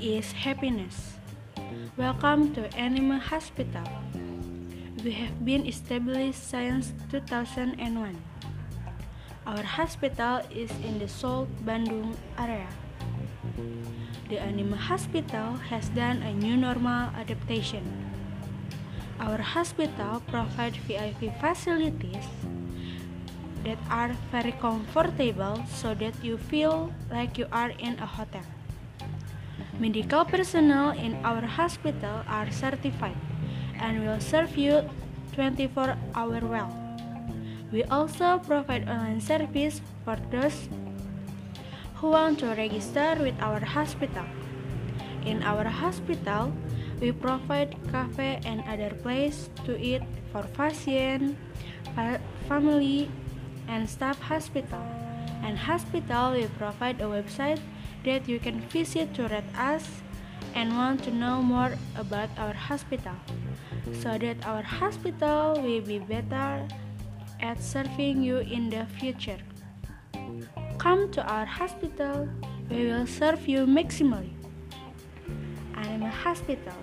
is happiness. Welcome to Animal Hospital. We have been established since 2001. Our hospital is in the South Bandung area. The animal hospital has done a new normal adaptation. Our hospital provides VIP facilities that are very comfortable so that you feel like you are in a hotel. Medical personnel in our hospital are certified and will serve you 24 hour well. We also provide online service for those who want to register with our hospital. In our hospital, we provide cafe and other place to eat for patient, family, and staff hospital. And hospital we provide a website that you can visit to rate us and want to know more about our hospital so that our hospital will be better at serving you in the future. Come to our hospital, we will serve you maximally. I am a hospital.